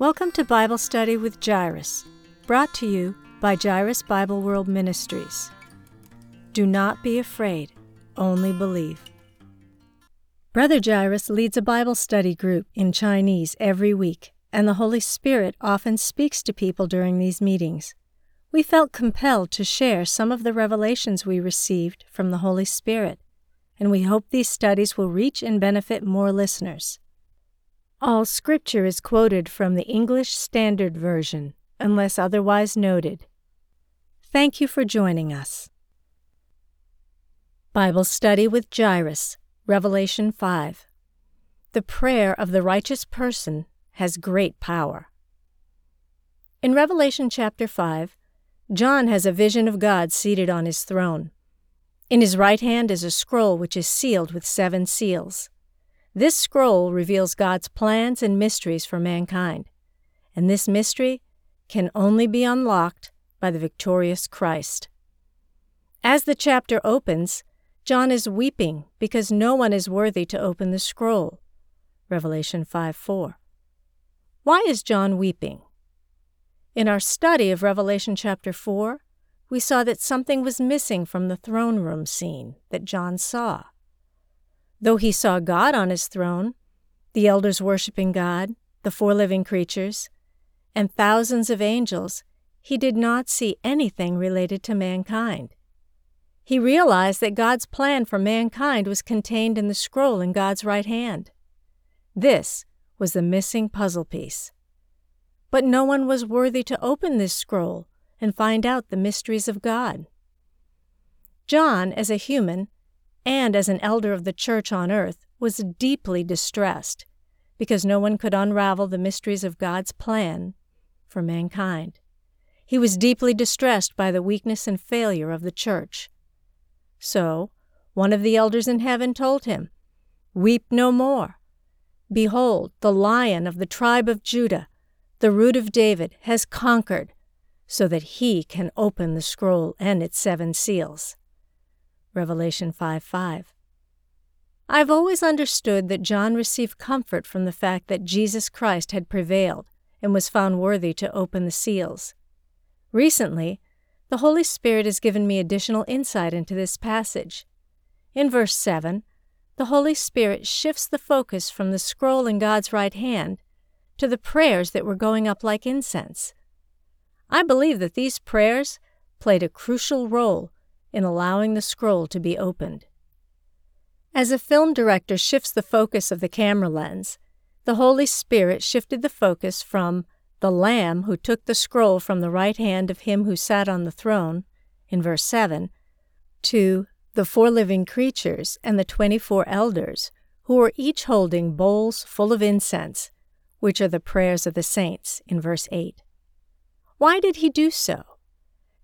Welcome to Bible Study with Jairus, brought to you by Jairus Bible World Ministries. Do not be afraid, only believe. Brother Jairus leads a Bible study group in Chinese every week, and the Holy Spirit often speaks to people during these meetings. We felt compelled to share some of the revelations we received from the Holy Spirit, and we hope these studies will reach and benefit more listeners. All scripture is quoted from the English Standard Version, unless otherwise noted. Thank you for joining us. Bible Study with Jairus, Revelation 5. The prayer of the righteous person has great power. In Revelation chapter 5, John has a vision of God seated on his throne. In his right hand is a scroll which is sealed with seven seals. This scroll reveals God's plans and mysteries for mankind, and this mystery can only be unlocked by the victorious Christ. As the chapter opens, John is weeping because no one is worthy to open the scroll. Revelation 5 4. Why is John weeping? In our study of Revelation chapter 4, we saw that something was missing from the throne room scene that John saw. Though he saw God on his throne, the elders worshiping God, the four living creatures, and thousands of angels, he did not see anything related to mankind. He realized that God's plan for mankind was contained in the scroll in God's right hand. This was the missing puzzle piece. But no one was worthy to open this scroll and find out the mysteries of God. John, as a human, and as an elder of the church on earth, was deeply distressed because no one could unravel the mysteries of God's plan for mankind. He was deeply distressed by the weakness and failure of the church. So, one of the elders in heaven told him, Weep no more. Behold, the lion of the tribe of Judah, the root of David, has conquered, so that he can open the scroll and its seven seals. Revelation 5 5. I've always understood that John received comfort from the fact that Jesus Christ had prevailed and was found worthy to open the seals. Recently, the Holy Spirit has given me additional insight into this passage. In verse 7, the Holy Spirit shifts the focus from the scroll in God's right hand to the prayers that were going up like incense. I believe that these prayers played a crucial role in allowing the scroll to be opened. As a film director shifts the focus of the camera lens, the Holy Spirit shifted the focus from the Lamb who took the scroll from the right hand of him who sat on the throne, in verse 7, to the four living creatures and the twenty four elders, who were each holding bowls full of incense, which are the prayers of the saints, in verse 8. Why did he do so?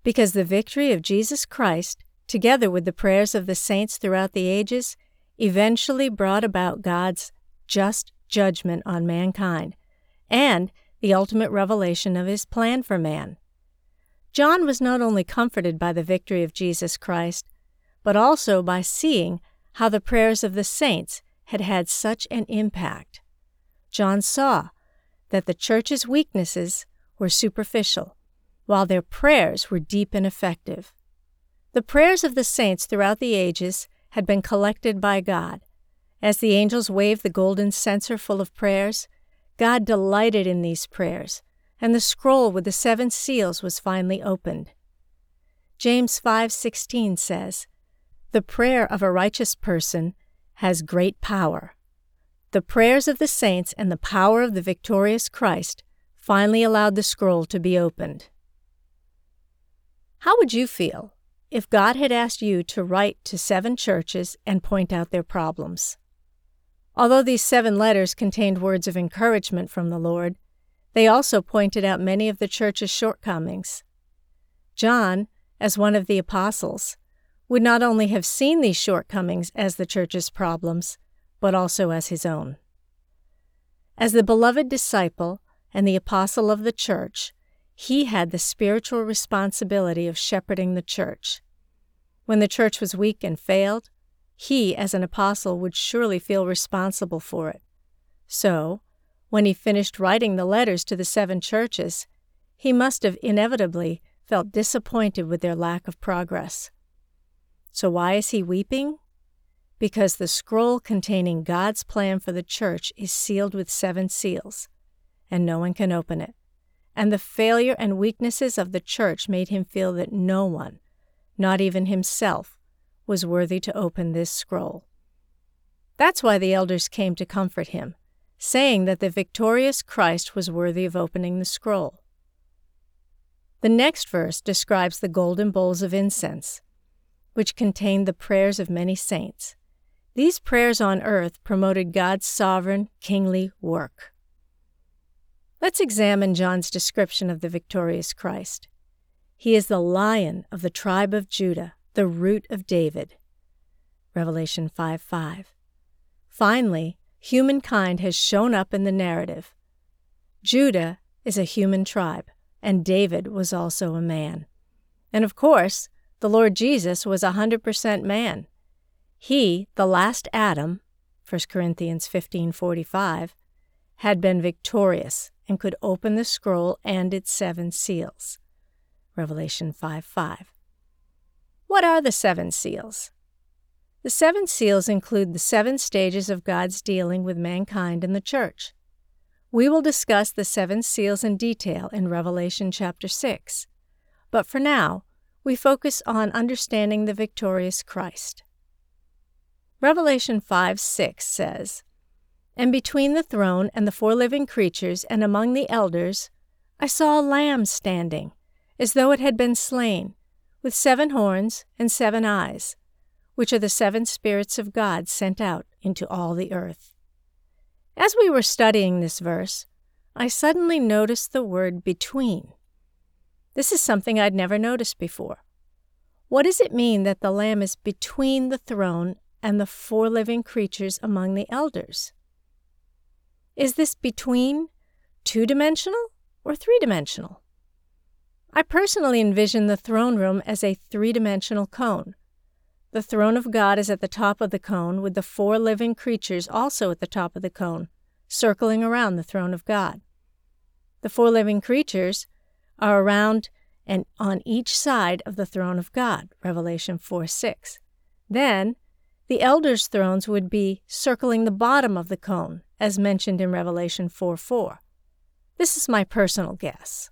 Because the victory of Jesus Christ, together with the prayers of the saints throughout the ages, eventually brought about God's just judgment on mankind and the ultimate revelation of his plan for man. John was not only comforted by the victory of Jesus Christ, but also by seeing how the prayers of the saints had had such an impact. John saw that the church's weaknesses were superficial while their prayers were deep and effective. The prayers of the saints throughout the ages had been collected by God. As the angels waved the golden censer full of prayers, God delighted in these prayers, and the scroll with the seven seals was finally opened. James 5:16 says, "The prayer of a righteous person has great power." The prayers of the saints and the power of the victorious Christ finally allowed the scroll to be opened. How would you feel if God had asked you to write to seven churches and point out their problems? Although these seven letters contained words of encouragement from the Lord, they also pointed out many of the church's shortcomings. John, as one of the apostles, would not only have seen these shortcomings as the church's problems, but also as his own. As the beloved disciple and the apostle of the church, he had the spiritual responsibility of shepherding the church. When the church was weak and failed, he, as an apostle, would surely feel responsible for it. So, When he finished writing the letters to the seven churches, he must have inevitably felt disappointed with their lack of progress. So, why is he weeping? Because the scroll containing God's plan for the church is sealed with seven seals, and no one can open it. And the failure and weaknesses of the church made him feel that no one, not even himself, was worthy to open this scroll. That's why the elders came to comfort him, saying that the victorious Christ was worthy of opening the scroll. The next verse describes the golden bowls of incense, which contained the prayers of many saints. These prayers on earth promoted God's sovereign, kingly work. Let's examine John's description of the victorious Christ. He is the lion of the tribe of Judah, the root of David. Revelation 5 5. Finally, humankind has shown up in the narrative. Judah is a human tribe and David was also a man. And of course, the Lord Jesus was a 100% man. He, the last Adam, 1 Corinthians 15:45, had been victorious and could open the scroll and its seven seals. Revelation 5:5. What are the seven seals? The seven seals include the seven stages of God's dealing with mankind and the church. We will discuss the seven seals in detail in Revelation chapter 6. But for now, we focus on understanding the victorious Christ. Revelation 5 6 says, And between the throne and the four living creatures and among the elders, I saw a lamb standing, as though it had been slain, with seven horns and seven eyes, which are the seven spirits of God sent out into all the earth. As we were studying this verse, I suddenly noticed the word between. This is something I'd never noticed before. What does it mean that the Lamb is between the throne and the four living creatures among the elders? Is this between two dimensional or three dimensional? I personally envision the throne room as a three dimensional cone. The throne of God is at the top of the cone, with the four living creatures also at the top of the cone, circling around the throne of God. The four living creatures are around and on each side of the throne of God, Revelation 4 6. Then, the elders' thrones would be circling the bottom of the cone, as mentioned in Revelation 4 4. This is my personal guess.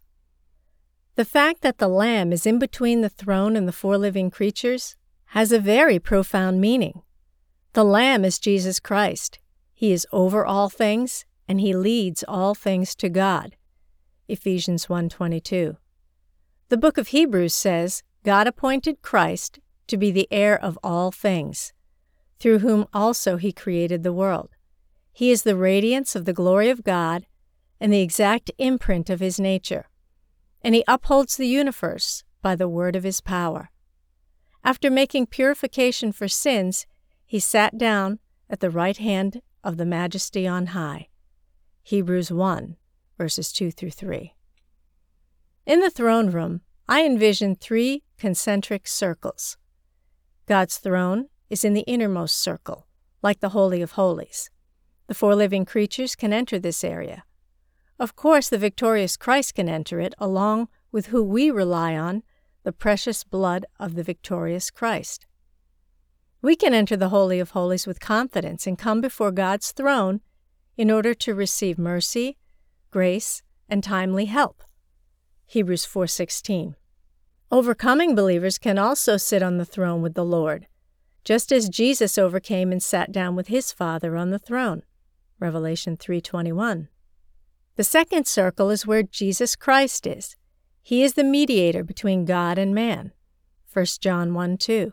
The fact that the Lamb is in between the throne and the four living creatures has a very profound meaning. The Lamb is Jesus Christ. He is over all things, and he leads all things to God. Ephesians 1:22. The book of Hebrews says, God appointed Christ to be the heir of all things, through whom also he created the world. He is the radiance of the glory of God and the exact imprint of his nature, and he upholds the universe by the word of his power. After making purification for sins, he sat down at the right hand of the Majesty on high. Hebrews 1, verses 2 through 3. In the throne room, I envision three concentric circles. God's throne is in the innermost circle, like the Holy of Holies. The four living creatures can enter this area. Of course, the victorious Christ can enter it, along with who we rely on the precious blood of the victorious Christ. We can enter the Holy of Holies with confidence and come before God's throne in order to receive mercy, grace, and timely help. Hebrews 4:16. Overcoming believers can also sit on the throne with the Lord, just as Jesus overcame and sat down with his Father on the throne. Revelation 3:21. The second circle is where Jesus Christ is. He is the mediator between God and man, 1 John 1 2,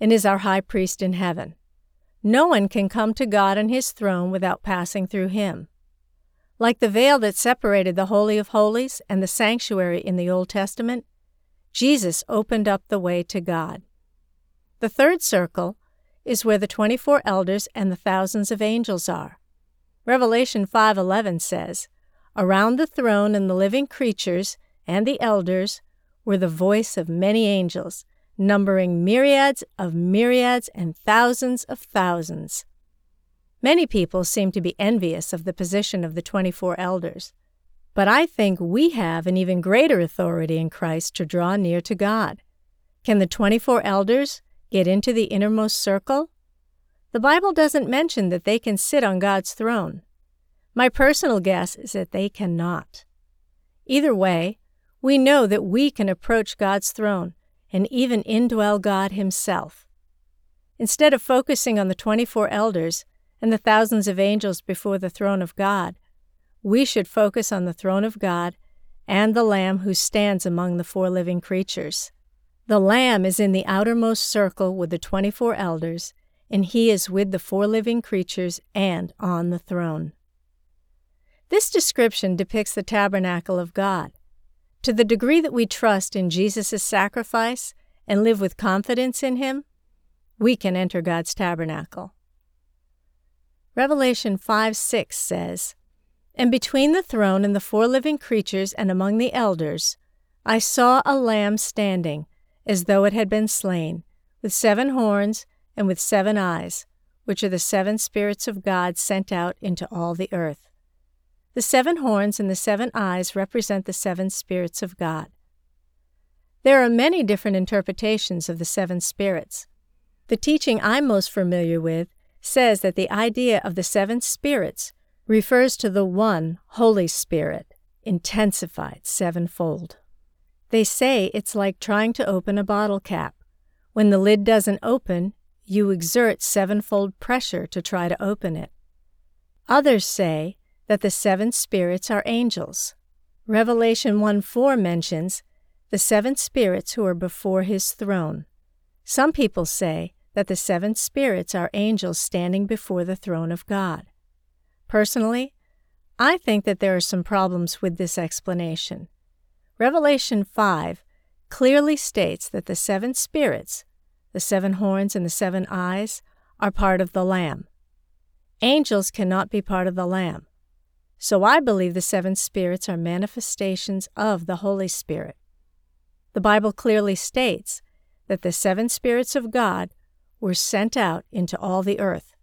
and is our high priest in heaven. No one can come to God and his throne without passing through him. Like the veil that separated the Holy of Holies and the sanctuary in the Old Testament, Jesus opened up the way to God. The third circle is where the 24 elders and the thousands of angels are. Revelation 5:11 says, "Around the throne and the living creatures and the elders were the voice of many angels, numbering myriads of myriads and thousands of thousands. Many people seem to be envious of the position of the 24 elders, but I think we have an even greater authority in Christ to draw near to God. Can the 24 elders get into the innermost circle? The Bible doesn't mention that they can sit on God's throne. My personal guess is that they cannot. Either way, we know that we can approach God's throne and even indwell God Himself. Instead of focusing on the 24 elders and the thousands of angels before the throne of God, we should focus on the throne of God and the Lamb who stands among the four living creatures. The Lamb is in the outermost circle with the 24 elders, and he is with the four living creatures and on the throne. This description depicts the tabernacle of God. To the degree that we trust in Jesus' sacrifice and live with confidence in Him, we can enter God's tabernacle. Revelation 5 6 says, And between the throne and the four living creatures and among the elders, I saw a lamb standing, as though it had been slain, with seven horns and with seven eyes, which are the seven spirits of God sent out into all the earth. The seven horns and the seven eyes represent the seven spirits of God. There are many different interpretations of the seven spirits. The teaching I'm most familiar with says that the idea of the seven spirits refers to the one Holy Spirit, intensified sevenfold. They say it's like trying to open a bottle cap. When the lid doesn't open, you exert sevenfold pressure to try to open it. Others say that the seven spirits are angels. Revelation 1 4 mentions the seven spirits who are before his throne. Some people say that the seven spirits are angels standing before the throne of God. Personally, I think that there are some problems with this explanation. Revelation 5 clearly states that the seven spirits, the seven horns and the seven eyes, are part of the Lamb. Angels cannot be part of the Lamb. So I believe the seven spirits are manifestations of the Holy Spirit. The Bible clearly states that the seven spirits of God were sent out into all the earth,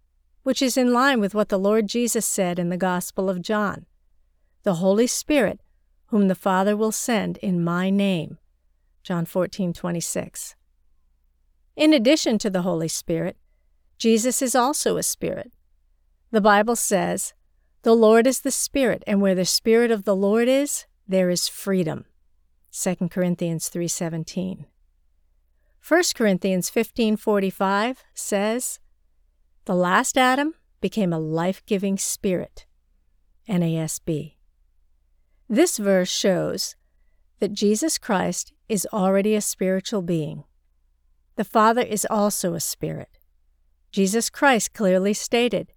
which is in line with what the Lord Jesus said in the Gospel of John The Holy Spirit, whom the Father will send in my name. John 14:26. In addition to the Holy Spirit, Jesus is also a spirit. The Bible says, the Lord is the Spirit, and where the Spirit of the Lord is, there is freedom. 2 Corinthians 3:17. 1 Corinthians 15:45 says, "The last Adam became a life-giving spirit." NASB. This verse shows that Jesus Christ is already a spiritual being. The Father is also a spirit. Jesus Christ clearly stated,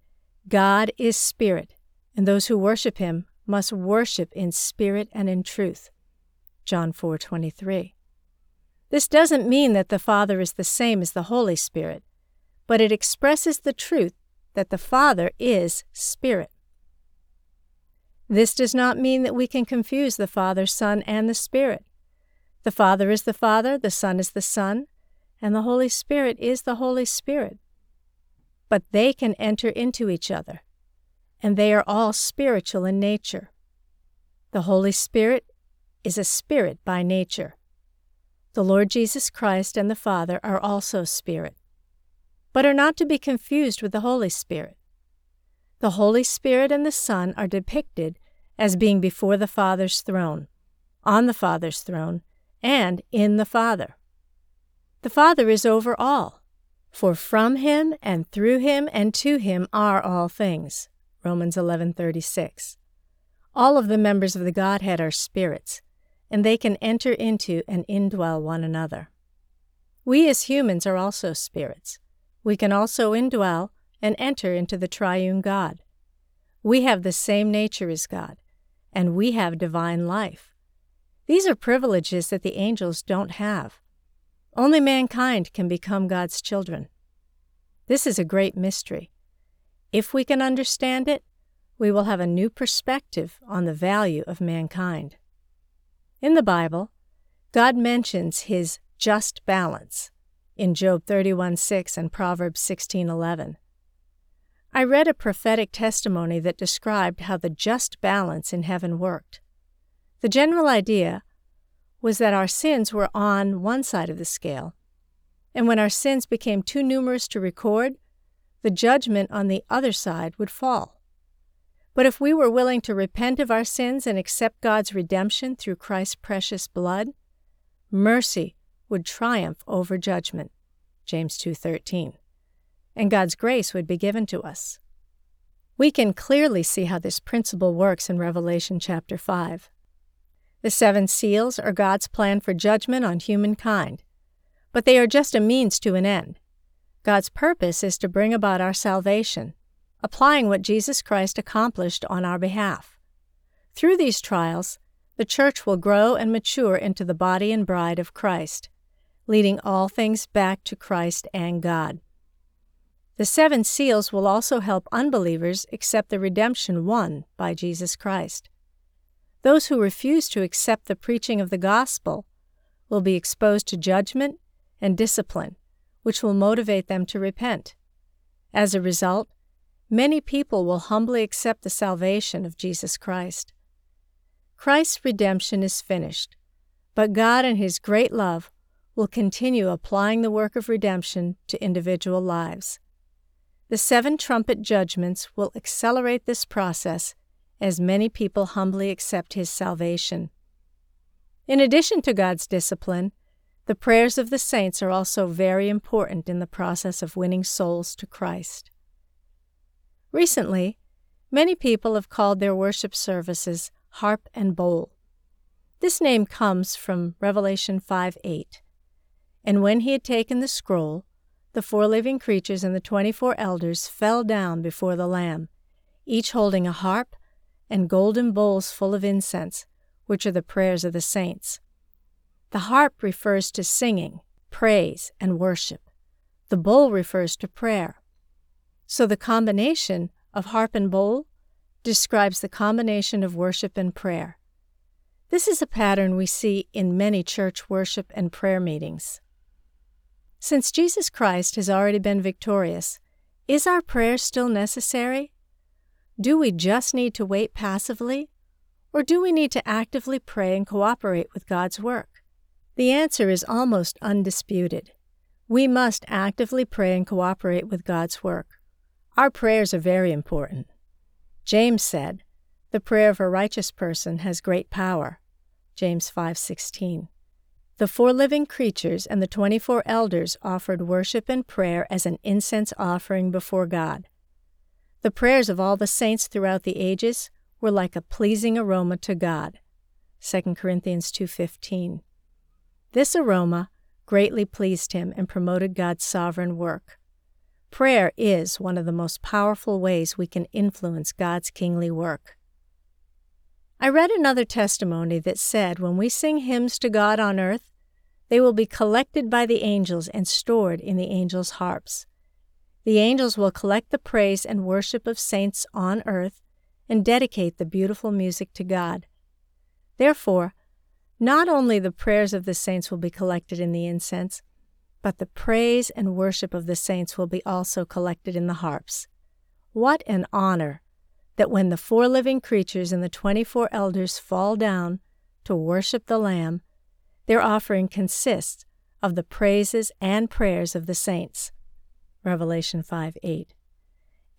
God is spirit, and those who worship him must worship in spirit and in truth. John 4:23. This doesn't mean that the Father is the same as the Holy Spirit, but it expresses the truth that the Father is spirit. This does not mean that we can confuse the Father, Son, and the Spirit. The Father is the Father, the Son is the Son, and the Holy Spirit is the Holy Spirit. But they can enter into each other and they are all spiritual in nature. The Holy Spirit is a spirit by nature. The Lord Jesus Christ and the Father are also spirit, but are not to be confused with the Holy Spirit. The Holy Spirit and the Son are depicted as being before the Father's throne, on the Father's throne, and in the Father. The Father is over all, for from him and through him and to him are all things. Romans 11:36. All of the members of the Godhead are spirits, and they can enter into and indwell one another. We as humans are also spirits. We can also indwell and enter into the triune God. We have the same nature as God, and we have divine life. These are privileges that the angels don't have. Only mankind can become God's children. This is a great mystery. If we can understand it, we will have a new perspective on the value of mankind. In the Bible, God mentions his just balance in Job 31:6 and Proverbs 16:11. I read a prophetic testimony that described how the just balance in heaven worked. The general idea was that our sins were on one side of the scale, and when our sins became too numerous to record, the judgment on the other side would fall. But if we were willing to repent of our sins and accept God's redemption through Christ's precious blood, mercy would triumph over judgment. James 2:13 and God's grace would be given to us. We can clearly see how this principle works in Revelation chapter 5. The seven seals are God's plan for judgment on humankind, but they are just a means to an end. God's purpose is to bring about our salvation, applying what Jesus Christ accomplished on our behalf. Through these trials, the church will grow and mature into the body and bride of Christ, leading all things back to Christ and God. The seven seals will also help unbelievers accept the redemption won by Jesus Christ. Those who refuse to accept the preaching of the gospel will be exposed to judgment and discipline, which will motivate them to repent. As a result, many people will humbly accept the salvation of Jesus Christ. Christ's redemption is finished, but God, in His great love, will continue applying the work of redemption to individual lives. The seven trumpet judgments will accelerate this process as many people humbly accept His salvation. In addition to God's discipline, the prayers of the saints are also very important in the process of winning souls to Christ. Recently, many people have called their worship services harp and bowl. This name comes from Revelation 5 8. And when he had taken the scroll, the four living creatures and the twenty four elders fell down before the Lamb, each holding a harp and golden bowls full of incense, which are the prayers of the saints. The harp refers to singing, praise, and worship. The bowl refers to prayer. So the combination of harp and bowl describes the combination of worship and prayer. This is a pattern we see in many church worship and prayer meetings. Since Jesus Christ has already been victorious, is our prayer still necessary? Do we just need to wait passively? Or do we need to actively pray and cooperate with God's work? The answer is almost undisputed. We must actively pray and cooperate with God's work. Our prayers are very important. James said, "The prayer of a righteous person has great power." James 5:16. The four living creatures and the twenty four elders offered worship and prayer as an incense offering before God. The prayers of all the saints throughout the ages were like a pleasing aroma to God. 2 Corinthians 2:15. This aroma greatly pleased him and promoted God's sovereign work. Prayer is one of the most powerful ways we can influence God's kingly work. I read another testimony that said when we sing hymns to God on earth, they will be collected by the angels and stored in the angels' harps. The angels will collect the praise and worship of saints on earth and dedicate the beautiful music to God. Therefore, not only the prayers of the saints will be collected in the incense, but the praise and worship of the saints will be also collected in the harps. What an honor that when the four living creatures and the twenty four elders fall down to worship the Lamb, their offering consists of the praises and prayers of the saints. Revelation 5 8.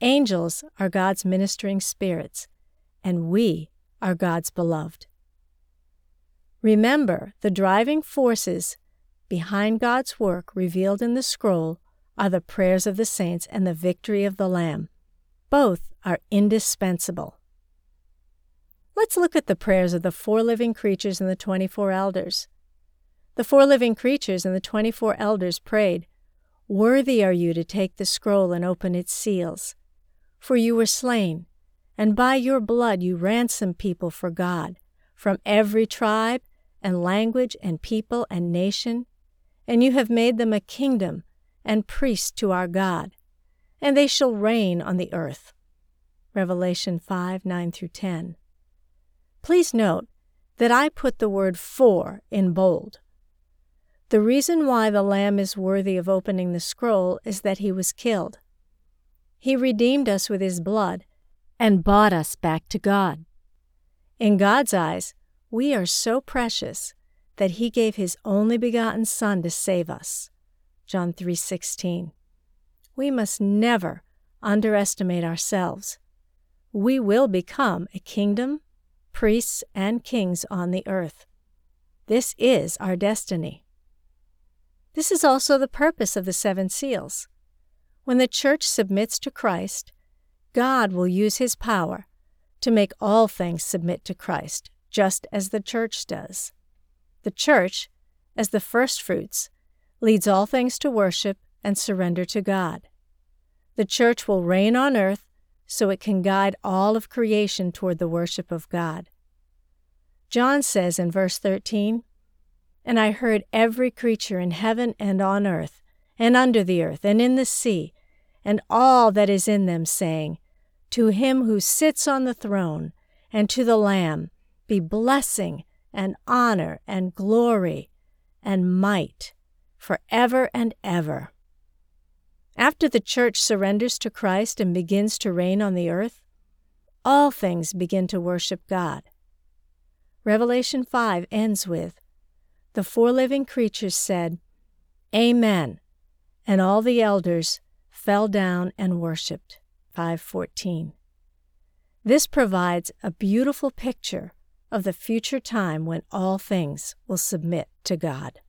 Angels are God's ministering spirits, and we are God's beloved. Remember, the driving forces behind God's work revealed in the scroll are the prayers of the saints and the victory of the Lamb. Both are indispensable. Let's look at the prayers of the four living creatures and the 24 elders. The four living creatures and the 24 elders prayed, Worthy are you to take the scroll and open its seals. For you were slain, and by your blood you ransomed people for God, from every tribe and language and people and nation, and you have made them a kingdom and priests to our God, and they shall reign on the earth. Revelation 5 9 through 10. Please note that I put the word for in bold. The reason why the Lamb is worthy of opening the scroll is that he was killed. He redeemed us with His blood and bought us back to God. In God's eyes, we are so precious that he gave his only begotten son to save us. John 3:16. We must never underestimate ourselves. We will become a kingdom, priests and kings on the earth. This is our destiny. This is also the purpose of the seven seals. When the church submits to Christ, God will use his power to make all things submit to Christ, just as the church does. The church, as the firstfruits, leads all things to worship and surrender to God. The church will reign on earth so it can guide all of creation toward the worship of God. John says in verse 13, And I heard every creature in heaven and on earth, and under the earth, and in the sea, and all that is in them, saying, To him who sits on the throne, and to the Lamb, be blessing and honor and glory and might for ever and ever. After the church surrenders to Christ and begins to reign on the earth, all things begin to worship God. Revelation 5 ends with The four living creatures said, Amen, and all the elders fell down and worshiped. 514. This provides a beautiful picture of the future time when all things will submit to God.